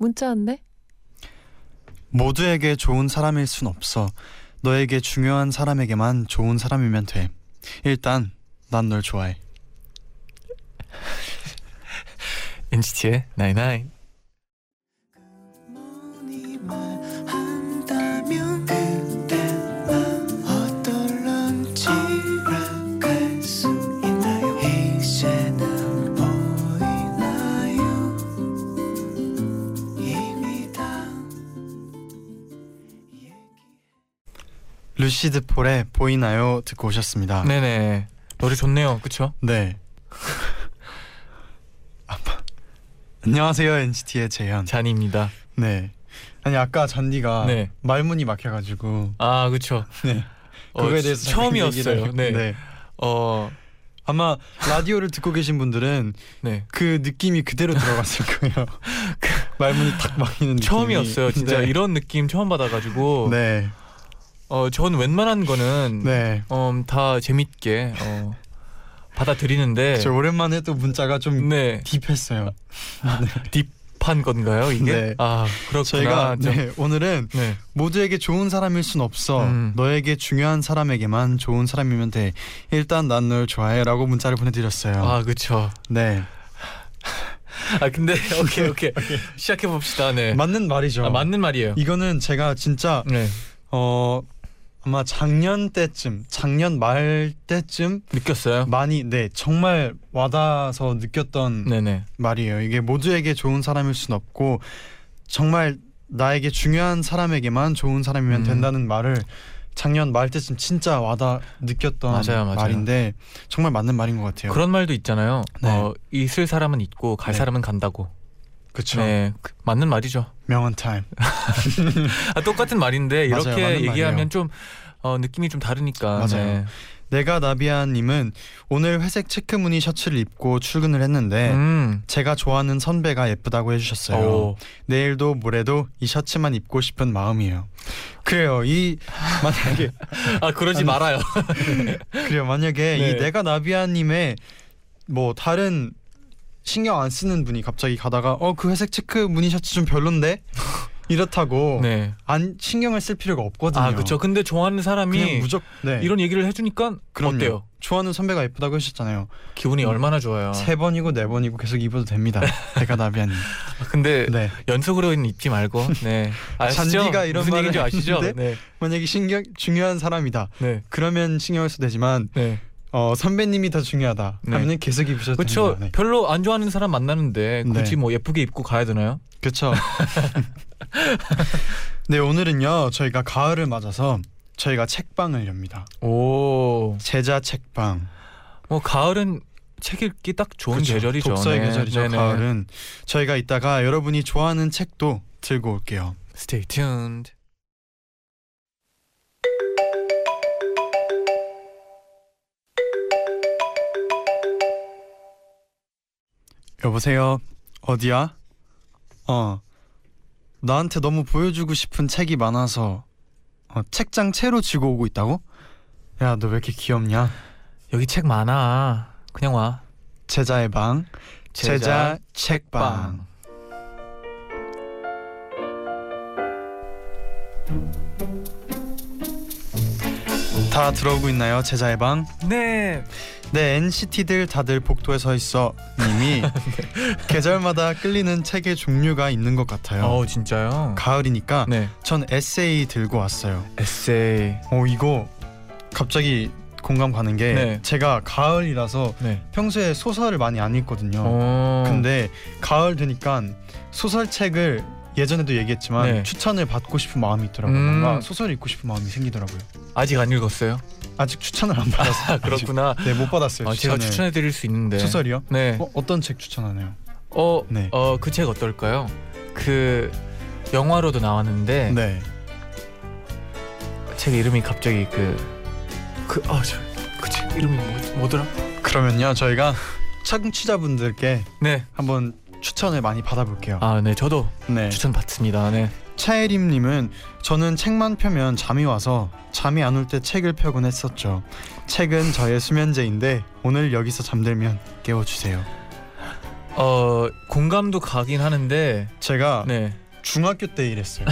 문자인데? 모두에게 좋은 사람일 순 없어. 너에게 중요한 사람에게만 좋은 사람이면 돼. 일단 난 널 좋아해. NCT의 99. 루시드 폴의 보이나요 듣고 오셨습니다. 네네. 노래 좋네요. 그쵸? 네. 안녕하세요 NCT의 재현. 잔입니다. 네. 아니 아까 잔디가 네. 말문이 막혀가지고 아 그쵸. 네. 어, 그거에 대해서 잠깐 처음이었어요. 네. 네. 어 아마 라디오를 듣고 계신 분들은 네. 그 느낌이 그대로 들어갔을 거예요. 말문이 탁 막히는 느낌이. 처음이었어요. 진짜 네. 이런 느낌 처음 받아가지고 네. 어 전 웬만한 거는 네. 음, 다 재밌게 어, 받아들이는데 저 오랜만에 또 문자가 좀 네 딥했어요. 딥한 건가요 이게? 네. 아 그렇구나. 저희가 좀- 네, 오늘은 네. 모두에게 좋은 사람일 순 없어. 음. 너에게 중요한 사람에게만 좋은 사람이면 돼. 일단 난 널 좋아해라고 문자를 보내드렸어요. 아 그쵸. 네. 아 근데 오케이 오케이 시작해 봅시다. 네. 맞는 말이죠. 아, 맞는 말이에요. 이거는 제가 진짜 네. 어 아마 작년 때쯤, 작년 말 때쯤 느꼈어요. 많이 네 정말 와닿아서 느꼈던 네네. 말이에요. 이게 모두에게 좋은 사람일 순 없고 정말 나에게 중요한 사람에게만 좋은 사람이면 음. 된다는 말을 작년 말 때쯤 진짜 와닿 느꼈던 맞아요, 맞아요. 말인데 정말 맞는 말인 것 같아요. 그런 말도 있잖아요. 네. 어, 있을 사람은 있고 갈 네. 사람은 간다고. 그렇죠. 네, 그- 맞는 말이죠. 명언 타임. 아, 똑같은 말인데 맞아요, 이렇게 맞는 얘기하면 말이에요. 좀 어, 느낌이 좀 다르니까. 맞아요. 네. 내가 나비아님은 오늘 회색 체크 무늬 셔츠를 입고 출근을 했는데 음. 제가 좋아하는 선배가 예쁘다고 해주셨어요. 오. 내일도 모레도 이 셔츠만 입고 싶은 마음이에요. 그래요. 이 만약에 아 그러지 아니, 말아요. 그래요. 만약에 네. 이 내가 나비아님의 뭐 다른 신경 안 쓰는 분이 갑자기 가다가 어 그 회색 체크 무늬 셔츠 좀 별론데 이렇다고 네. 안 신경을 쓸 필요가 없거든요. 아 그렇죠. 근데 좋아하는 사람이 무조건 네. 이런 얘기를 해주니까 그럼요. 어때요? 좋아하는 선배가 예쁘다고 하셨잖아요. 기분이 얼마나 좋아요. 세 번이고 네 번이고 계속 입어도 됩니다. 내가 나비아님. 아, 근데 네. 연속으로는 입지 말고. 네. 아시죠? 잔디가 이런 말을 아시죠? 네. 만약에 신경 중요한 사람이다. 네. 그러면 신경을 써도 되지만 네. 어 선배님이 더 중요하다. 네. 하면은 계속 입으셔도 그렇죠. 됩니다. 네. 별로 안 좋아하는 사람 만나는데 굳이 네. 뭐 예쁘게 입고 가야 되나요? 그렇죠. 네 오늘은요 저희가 가을을 맞아서 저희가 책방을 엽니다. 오. 제자 책방. 뭐 가을은 책 읽기 딱 좋은 그쵸, 계절이죠. 독서의 네. 계절이죠. 네네. 가을은 저희가 이따가 여러분이 좋아하는 책도 들고 올게요. Stay tuned. 여보세요. 어디야? 어. 나한테 너무 보여주고 싶은 책이 많아서 어, 책장 채로 쥐고 오고 있다고? 야, 너 왜 이렇게 귀엽냐? 여기 책 많아. 그냥 와. 제자의 방, 제자, 책방. 다 들어오고 있나요, 제자의 방? 네. 네, NCT들 다들 복도에 서 있어. 님이 계절마다 끌리는 책의 종류가 있는 것 같아요. 어 진짜요? 가을이니까 네. 전 에세이 들고 왔어요. 에세이. 어 이거 갑자기 공감 가는 게 네. 제가 가을이라서 네. 평소에 소설을 많이 안 읽거든요. 어. 근데 가을 되니까 소설책을 예전에도 얘기했지만 네. 추천을 받고 싶은 마음이 있더라고요. 음. 뭔가 소설 읽고 싶은 마음이 생기더라고요. 아직 안 읽었어요? 아직 추천을 안 받았어요. 아 그렇구나. 네, 못 받았어요. 아, 제가 추천을. 추천해드릴 수 있는데. 소설이요? 네. 어, 어떤 책 추천하나요? 어. 네. 어 그 책 어떨까요? 그 영화로도 나왔는데 네. 책 이름이 갑자기 그그아저그 책 이름이 뭐, 뭐더라? 그러면요 저희가 청취자분들께 네. 한번 추천을 많이 받아볼게요. 아, 네. 저도 네. 추천 받습니다. 네. 차혜림님은 저는 책만 펴면 잠이 와서 잠이 안 올 때 책을 펴곤 했었죠. 책은 저의 수면제인데 오늘 여기서 잠들면 깨워주세요. 어, 공감도 가긴 하는데 제가 네. 중학교 때 이랬어요.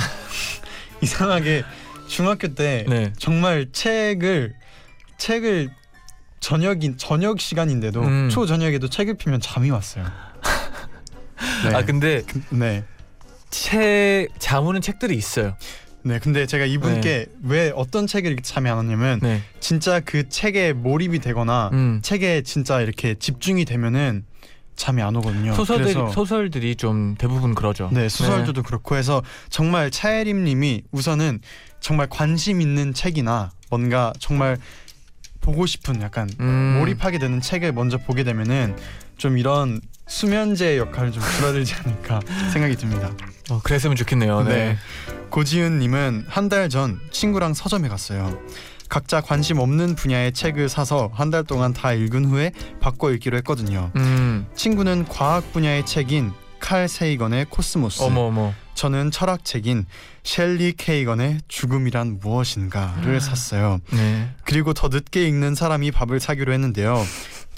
이상하게 중학교 때 네. 정말 책을 책을 저녁인 저녁 시간인데도 음. 초 저녁에도 책을 피면 잠이 왔어요. 네. 아, 근데 네. 책 잠오는 책들이 있어요. 네, 근데 제가 이분께 왜 어떤 책을 이렇게 왔냐면 네. 진짜 그 책에 몰입이 되거나 음. 책에 진짜 이렇게 집중이 되면은 잠이 안 오거든요. 소설들이 소설들이 좀 대부분 그러죠. 네 소설들도 그렇고 해서 정말 차예림님이 우선은 정말 관심 있는 책이나 뭔가 정말 보고 싶은 약간 음. 몰입하게 되는 책을 먼저 보게 되면은 좀 이런 수면제 역할을 좀 줄어들지 않을까 생각이 듭니다. 어, 그랬으면 좋겠네요. 네. 네. 고지은님은 한 달 전 친구랑 서점에 갔어요. 각자 관심 없는 분야의 책을 사서 한 달 동안 다 읽은 후에 바꿔 읽기로 했거든요. 음. 친구는 과학 분야의 책인 칼 세이건의 코스모스. 어머 어머. 저는 철학 책인 셸리 케이건의 죽음이란 무엇인가를 아. 샀어요. 네. 그리고 더 늦게 읽는 사람이 밥을 사기로 했는데요.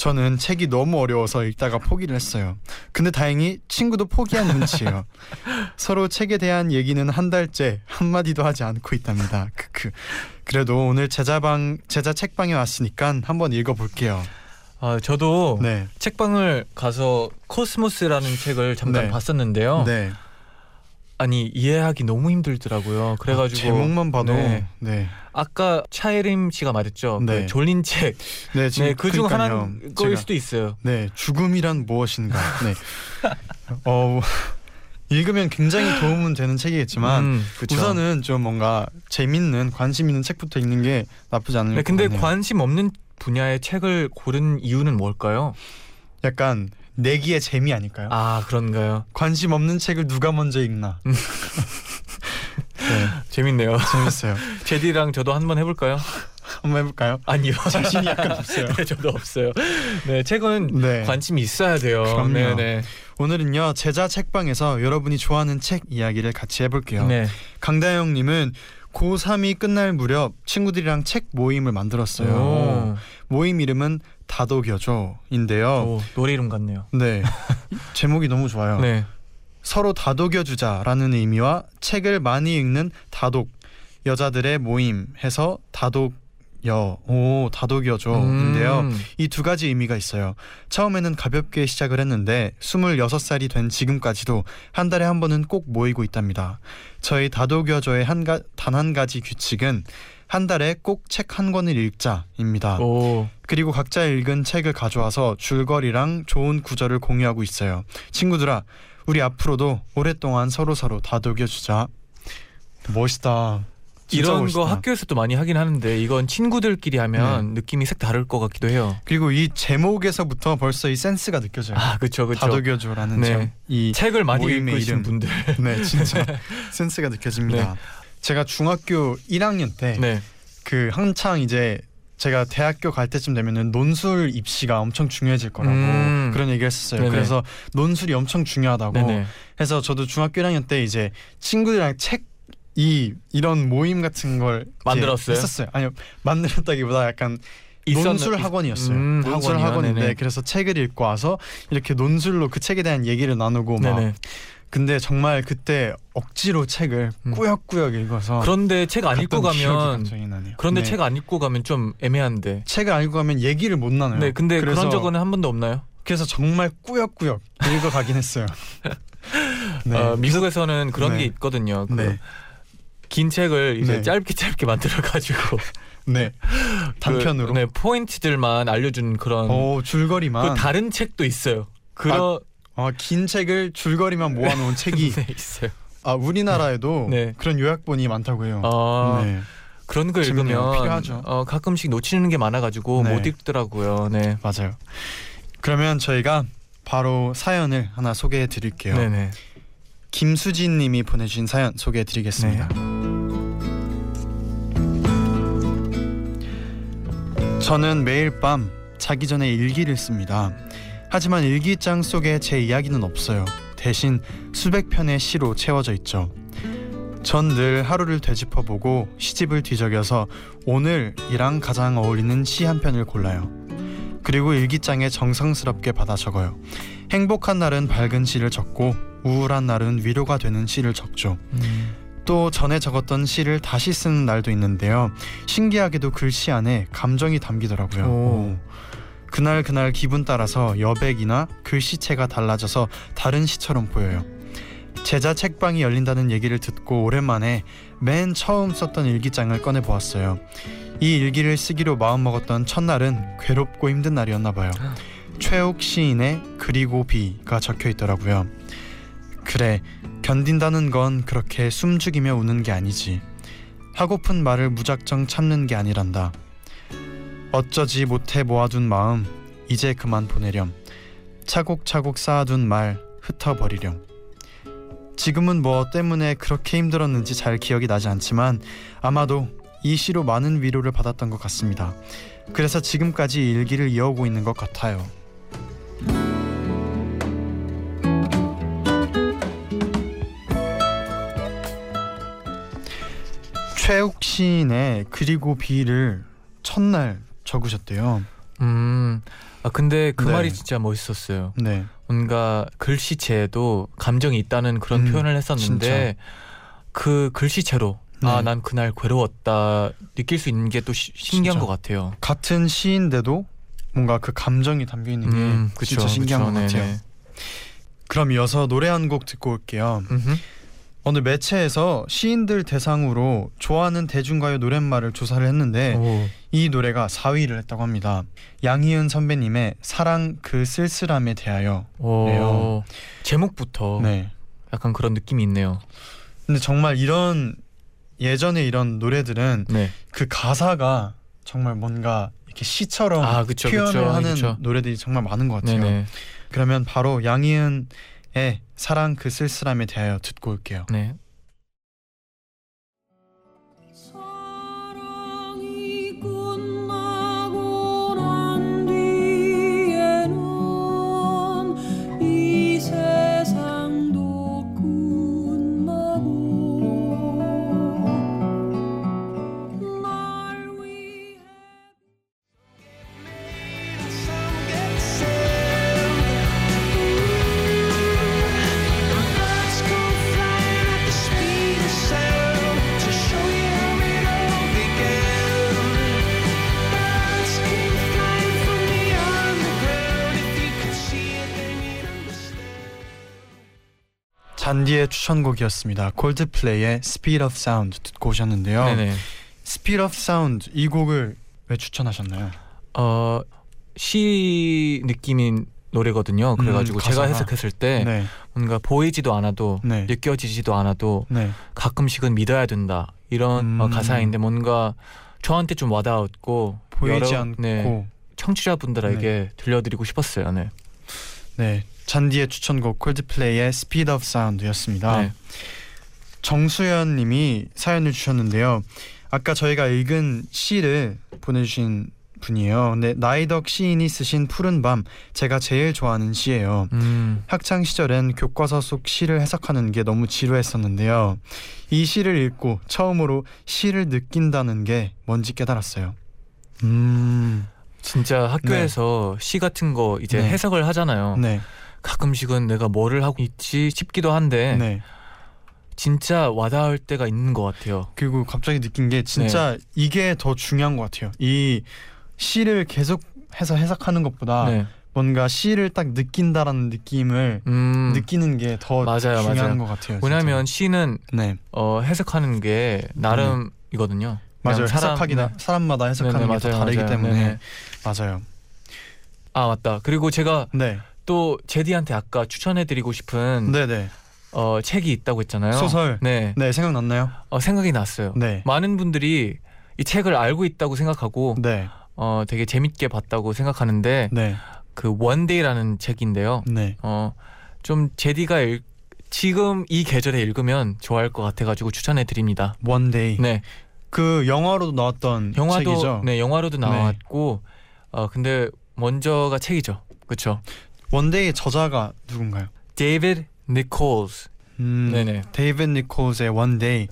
저는 책이 너무 어려워서 읽다가 포기를 했어요. 근데 다행히 친구도 포기한 눈치예요. 서로 책에 대한 얘기는 한 달째 한마디도 하지 않고 있답니다. 크크. 그래도 오늘 제자방 제자 책방에 왔으니까 한번 읽어 볼게요. 아, 저도 네, 책방을 가서 코스모스라는 책을 잠깐 네. 봤었는데요. 네. 아니 이해하기 너무 힘들더라고요. 그래가지고 아, 제목만 봐도 네. 네, 아까 차예림 씨가 말했죠. 네. 그 졸린 책. 네, 네, 그중. 하나인 거일 수도 있어요. 네, 죽음이란 무엇인가. 네. 어 읽으면 굉장히 도움은 되는 책이겠지만 음. 우선은 좀 뭔가 재밌는 관심 있는 책부터 읽는 게 나쁘지 않을 네, 것 근데 같네요. 관심 없는 분야의 책을 고른 이유는 뭘까요? 약간 내기의 재미 아닐까요? 아 그런가요? 관심 없는 책을 누가 먼저 읽나. 음. 네, 재밌네요. 재밌어요. 제디랑 저도 한번 해볼까요? 한번 해볼까요? 아니요. 자신이 약간 없어요. 네, 저도 없어요. 네, 책은 네. 관심이 있어야 돼요. 그럼요. 네, 네. 오늘은요 제자 책방에서 여러분이 좋아하는 책 이야기를 같이 해볼게요. 네. 강다영님은 고3이 끝날 무렵 친구들이랑 책 모임을 만들었어요. 오, 모임 이름은 다독여줘인데요. 오, 노래 이름 같네요. 네 제목이 너무 좋아요. 네. 서로 다독여 주자라는 의미와 책을 많이 읽는 다독 여자들의 모임 해서 다독 여 오 다독여줘인데요. 음, 이두 가지 의미가 있어요. 처음에는 가볍게 시작을 했는데 26살이 된 지금까지도 한 달에 한 번은 꼭 모이고 있답니다. 저희 다독여줘의 단 한 가지 규칙은 한 달에 꼭 책 한 권을 읽자입니다. 오, 그리고 각자 읽은 책을 가져와서 줄거리랑 좋은 구절을 공유하고 있어요. 친구들아, 우리 앞으로도 오랫동안 서로 서로 다독여주자. 멋있다. 이런 멋있다. 거 학교에서도 많이 하긴 하는데 이건 친구들끼리 하면 느낌이 색 다를 것 같기도 해요. 그리고 이 제목에서부터 벌써 이 센스가 느껴져요. 아, 그렇죠, 그렇죠. 다독여줘라는 네. 점. 이 책을 많이 읽으신. 분들. 네, 진짜 센스가 느껴집니다. 제가 중학교 1학년 때그 네. 한창 이제 제가 대학교 갈 때쯤 되면은 논술 입시가 엄청 중요해질 거라고 음. 그런 얘기를 했었어요. 네네. 그래서 논술이 엄청 중요하다고 네네. 해서 저도 중학교 1학년 때 이제 친구들이랑 책 이 이런 모임 같은 걸 만들었어요? 했었어요. 아니요 만들었다기보다 약간 있었나- 논술 있- 학원이었어요. 음, 논술 학원이요? 학원인데 네네. 그래서 책을 읽고 와서 이렇게 논술로 그 책에 대한 얘기를 나누고 막 네네. 근데 정말 그때 억지로 책을 음. 꾸역꾸역 읽어서 그런데 책 안 읽고 가면. 그런데 네. 책안 읽고 가면 좀 애매한데. 책을 안 읽고 가면 얘기를 못 나눠요. 네, 근데 그래서, 그런 적은 한 번도 없나요? 그래서 정말 꾸역꾸역 읽어 가긴 했어요. 네. 어, 미국에서는 그런 네. 게 있거든요. 그 네. 긴 책을 이제 네. 짧게 짧게 만들어 가지고 네. 단편으로. 그, 네, 포인트들만 알려준 그런 어, 줄거리만 그 다른 책도 있어요. 그런 아, 긴 책을 줄거리만 모아놓은 책이 네, 있어요. 아 우리나라에도 네. 그런 요약본이 많다고 해요. 아, 네. 그런 거. 읽으면 필요하죠. 어, 가끔씩 놓치는 게 많아가지고 네. 못 읽더라고요. 네, 맞아요. 그러면 저희가 바로 사연을 하나 소개해 드릴게요. 네네. 김수진 님이 보내주신 사연 소개해 드리겠습니다. 저는 매일 밤 자기 전에 일기를 씁니다. 하지만 일기장 속에 제 이야기는 없어요. 대신 수백 편의 시로 채워져 있죠. 전 늘 하루를 되짚어보고 시집을 뒤적여서 오늘이랑 가장 어울리는 시 한 편을 골라요. 그리고 일기장에 정성스럽게 받아 적어요. 행복한 날은 밝은 시를 적고 우울한 날은 위로가 되는 시를 적죠. 음. 또 전에 적었던 시를 다시 쓰는 날도 있는데요. 신기하게도 글씨 안에 감정이 담기더라고요. 오. 그날 그날 기분 따라서 여백이나 글씨체가 달라져서 다른 시처럼 보여요. 제자 책방이 열린다는 얘기를 듣고 오랜만에 맨 처음 썼던 일기장을 꺼내 보았어요. 이 일기를 쓰기로 마음먹었던 첫날은 괴롭고 힘든 날이었나 봐요. 최욱 시인의 그리고 비가 적혀 있더라고요. 그래 견딘다는 건 그렇게 숨죽이며 우는 게 아니지. 하고픈 말을 무작정 참는 게 아니란다. 어쩌지 못해 모아둔 마음 이제 그만 보내렴. 차곡차곡 쌓아둔 말 흩어버리렴. 지금은 뭐 때문에 그렇게 힘들었는지 잘 기억이 나지 않지만 아마도 이 시로 많은 위로를 받았던 것 같습니다. 그래서 지금까지 이 일기를 이어오고 있는 것 같아요. 최욱 시인의 그리고 비를 첫날 적으셨대요. 음. 아 근데 그 네. 말이 진짜 멋있었어요. 네. 뭔가 글씨체에도 감정이 있다는 그런 음, 표현을 했었는데 그 글씨체로 아 네. 난 그날 괴로웠다 느낄 수 있는 게 또 신기한 진짜. 것 같아요. 같은 시인데도 뭔가 그 감정이 담겨 있는 게 음, 그쵸, 진짜 신기한 그쵸, 것 같아요. 네네. 그럼 이어서 노래 한 곡 듣고 올게요. 음흠. 어느 매체에서 시인들 대상으로 좋아하는 대중가요 노랫말을 조사를 했는데 오. 이 노래가 4위를 했다고 합니다. 양희은 선배님의 사랑 그 쓸쓸함에 대하여. 오. 제목부터 네. 약간 그런 느낌이 있네요. 근데 정말 이런 예전에 이런 노래들은 네. 그 가사가 정말 뭔가 이렇게 시처럼 아, 그쵸, 표현을 그쵸, 하는 그쵸. 노래들이 정말 많은 것 같아요. 네네. 그러면 바로 양희은 의 사랑 그 쓸쓸함에 대하여 듣고 올게요. 네. 잔디의 추천곡이었습니다. 콜드플레이의 Speed of Sound 듣고 오셨는데요. 네네. Speed of Sound 이 곡을 왜 추천하셨나요? 어, 시 느낌인 노래거든요. 그래가지고 음, 제가. 해석했을 때 네, 뭔가 보이지도 않아도 네. 느껴지지도 않아도 네, 가끔씩은 믿어야 된다 이런 어, 음. 가사인데 뭔가 저한테 좀 와닿았고 보이지 여러- 않고 네, 네. 청취자분들에게 들려드리고 싶었어요. 네. 잔디의 추천곡 콜드플레이의 Speed of Sound였습니다. 네. 정수연 님이 사연을 주셨는데요. 아까 저희가 읽은 시를 보내주신 분이에요. 근데 나이덕 시인이 쓰신 푸른 밤 제가 제일 좋아하는 시예요. 음, 학창 시절엔 교과서 속 시를 해석하는 게 너무 지루했었는데요. 이 시를 읽고 처음으로 시를 느낀다는 게 뭔지 깨달았어요. 음, 진짜 학교에서 시 같은 거 이제 네. 해석을 하잖아요. 네, 가끔씩은 내가 뭐를 하고 있지 싶기도 한데 네. 진짜 와닿을 때가 있는 것 같아요. 그리고 갑자기 느낀 게 진짜 이게 더 중요한 것 같아요. 이 시를 계속 해서 해석하는 것보다 네. 뭔가 시를 딱 느낀다라는 느낌을 음, 느끼는 게더 맞아요, 중요한 맞아요. 것 같아요. 왜냐하면 시는. 네 어, 해석하는 게 나름이거든요. 맞아요. 그냥 사람- 해석하기나 네. 사람마다 해석하는 네네, 게다 맞아요, 다르기 맞아요. 때문에 네네. 맞아요. 아 맞다. 그리고 제가 네, 또 제디한테 아까 추천해드리고 싶은 네, 네. 어, 책이 있다고 했잖아요. 소설. 네. 네 생각났나요? 어, 생각이 났어요. 네, 많은 분들이 이 책을 알고 있다고 생각하고 네, 어, 되게 재밌게 봤다고 생각하는데 네, 그 원데이라는 책인데요. 네. 어, 좀 제디가 읽, 지금 이 계절에 읽으면 좋아할 것 같아가지고 추천해 드립니다. One Day. 네, 그 영화로도 나왔던 영화도 책이죠. 네 영화로도 나왔고 어 근데 먼저가 책이죠. 그렇죠. One Day의 저자가 누군가요? 데이비드 니콜스. 음, 네네. 데이비드 니콜스의 One Day.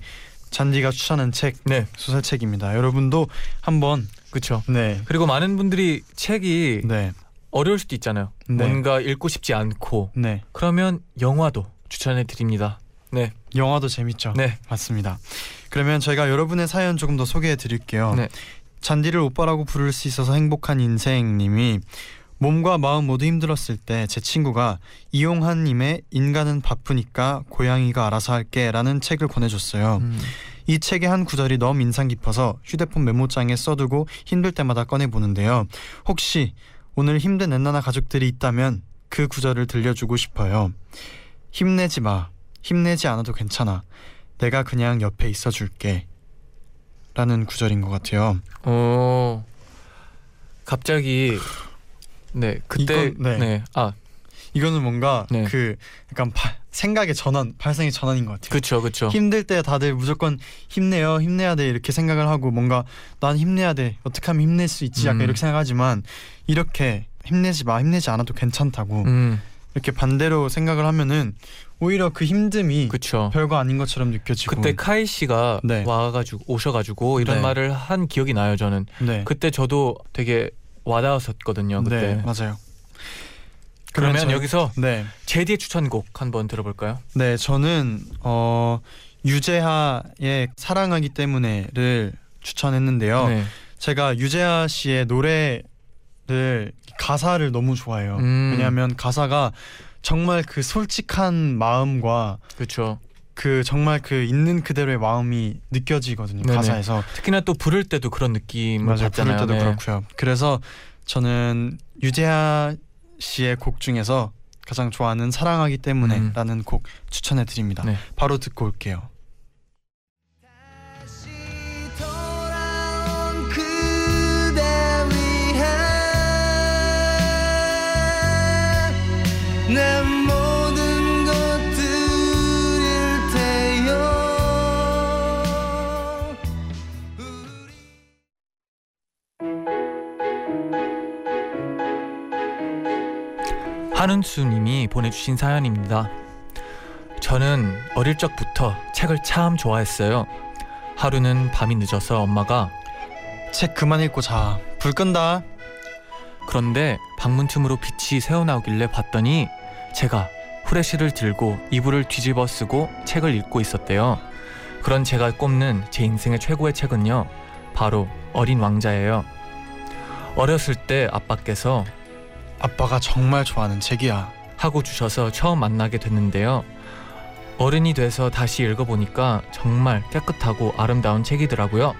잔디가 추천한 책 네, 소설책입니다. 여러분도 한번 그렇죠. 네. 그리고 많은 분들이 책이 네. 어려울 수도 있잖아요. 네. 뭔가 읽고 싶지 않고 네. 그러면 영화도 추천해 드립니다. 네, 영화도 재밌죠. 네, 맞습니다. 그러면 저희가 여러분의 사연 조금 더 소개해 드릴게요. 네. 잔디를 오빠라고 부를 수 있어서 행복한 인생님이 몸과 마음 모두 힘들었을 때 제 친구가 이용한 님의 인간은 바쁘니까 고양이가 알아서 할게라는 책을 권해줬어요. 음, 이 책의 한 구절이 너무 인상 깊어서 휴대폰 메모장에 써두고 힘들 때마다 꺼내 보는데요. 혹시 오늘 힘든 엔나나 가족들이 있다면 그 구절을 들려주고 싶어요. 힘내지 마. 힘내지 않아도 괜찮아. 내가 그냥 옆에 있어 줄게. 라는 구절인 것 같아요. 어 갑자기 네 그때 이건- 네. 네. 아 이거는 뭔가 네. 그 약간 바- 생각의 전환, 발생의 전환인 것 같아요. 그쵸 그쵸. 힘들 때 다들 무조건 힘내요, 힘내야 돼 이렇게 생각을 하고 뭔가 난 힘내야 돼, 어떻게 하면 힘낼 수 있지 약간 음. 이렇게 생각하지만 이렇게 힘내지 마, 힘내지 않아도 괜찮다고 음 이렇게 반대로 생각을 하면은 오히려 그 힘듦이 그쵸. 별거 아닌 것처럼 느껴지고 그때 카이 씨가 네. 와가지고 오셔가지고 이런 네. 말을 한 기억이 나요 저는. 네, 그때 저도 되게 와닿았었거든요 그때. 네 맞아요. 그러면 저희- 여기서 네, 제디의 추천곡 한번 들어볼까요? 네 저는 어 유재하의 사랑하기 때문에를 추천했는데요. 네. 제가 유재하 씨의 노래를 가사를 너무 좋아해요. 음. 왜냐하면 가사가 정말 그 솔직한 마음과 그렇죠. 그 정말 그 있는 그대로의 마음이 느껴지거든요. 네네. 가사에서 특히나 또 부를 때도 그런 느낌을 맞아요. 부를 받잖아요. 때도 네. 그렇고요. 그래서 저는 유재하 씨의 곡 중에서 가장 좋아하는 사랑하기 음. 때문에라는 곡 추천해 드립니다. 네. 바로 듣고 올게요. 다 한은수님이 보내주신 사연입니다. 저는 어릴 적부터 책을 참 좋아했어요. 하루는 밤이 늦어서 엄마가 책 그만 읽고 자. 불 끈다. 그런데 방문 틈으로 빛이 새어나오길래 봤더니 제가 후레쉬를 들고 이불을 뒤집어 쓰고 책을 읽고 있었대요. 그런 제가 꼽는 제 인생의 최고의 책은요. 바로 어린 왕자예요. 어렸을 때 아빠께서 아빠가 정말 좋아하는 책이야. 하고 주셔서 처음 만나게 됐는데요. 어른이 돼서 다시 읽어보니까 정말 깨끗하고 아름다운 책이더라고요.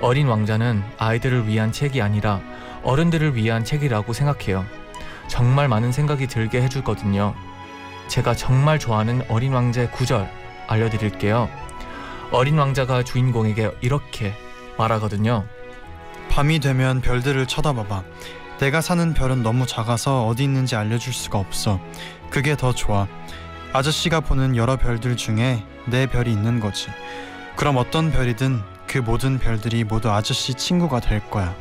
어린 왕자는 아이들을 위한 책이 아니라 어른들을 위한 책이라고 생각해요. 정말 많은 생각이 들게 해주거든요. 제가 정말 좋아하는 어린 왕자의 구절 알려드릴게요. 어린 왕자가 주인공에게 이렇게 말하거든요. 밤이 되면 별들을 쳐다봐봐. 내가 사는 별은 너무 작아서 어디 있는지 알려줄 수가 없어. 그게 더 좋아. 아저씨가 보는 여러 별들 중에 내 별이 있는 거지. 그럼 어떤 별이든 그 모든 별들이 모두 아저씨 친구가 될 거야.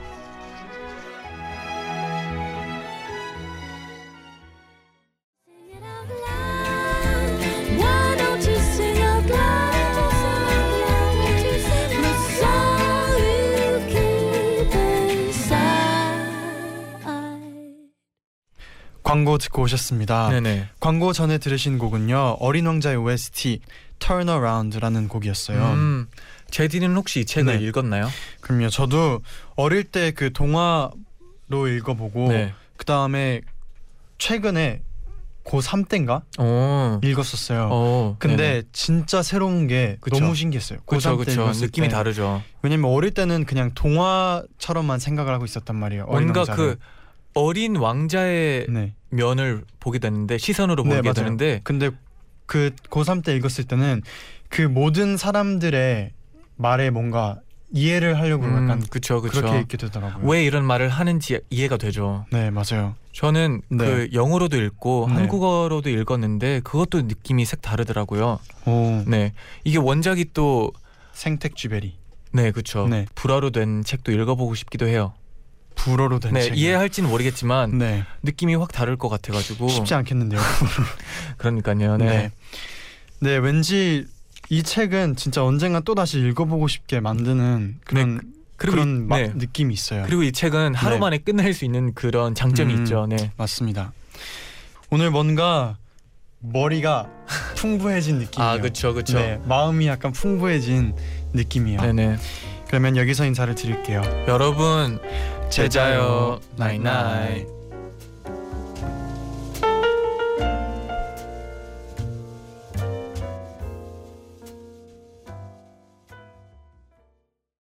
광고 듣고 오셨습니다. 네네. 광고 전에 들으신 곡은요. 어린 왕자의 OST Turn Around라는 곡이었어요. 음, 제디는 혹시 이 책을 네. 읽었나요? 그럼요. 저도 어릴 때 그 동화로 읽어보고 네. 그 다음에 최근에 고3 때인가 오. 읽었었어요. 어. 근데 네네. 진짜 새로운 게 그쵸. 너무 신기했어요. 그쵸 고3 때 그쵸 읽었을 느낌이 때. 다르죠. 왜냐면 어릴 때는 그냥 동화처럼만 생각을 하고 있었단 말이에요. 어린 뭔가. 그 어린 왕자의 네. 면을 보게 되는데 시선으로 네, 보게 맞아요. 되는데 근데 그 고3 때 읽었을 때는 그 모든 사람들의 말에 뭔가 이해를 하려고 음, 약간 그쵸 그쵸. 그렇게 읽게 되더라고요. 왜 이런 말을 하는지 이해가 되죠. 네 맞아요. 저는 네. 그 영어로도 읽고 네. 한국어로도 읽었는데 그것도 느낌이 색 다르더라고요. 오 네, 이게 원작이 또 생택 쥐베리 네, 그렇죠. 네. 불어로 된 책도 읽어보고 싶기도 해요. 불어로 된 네, 책. 이해할지는 모르겠지만 네 느낌이 확 다를 것 같아가지고 쉽지 않겠는데요. 그러니까요. 네. 네. 네 왠지 이 책은 진짜 언젠가 또 다시 읽어보고 싶게 만드는 그런 그리고 그런 이, 마- 네. 느낌이 있어요. 그리고 이 책은 하루 네. 만에 끝낼 수 있는 그런 장점이 음. 있죠. 네. 맞습니다. 오늘 뭔가 머리가 풍부해진 느낌이에요. 아, 그렇죠, 그렇죠. 네, 마음이 약간 풍부해진 느낌이에요. 네네. 그러면 여기서 인사를 드릴게요. 여러분 제자요, 나잇나잇.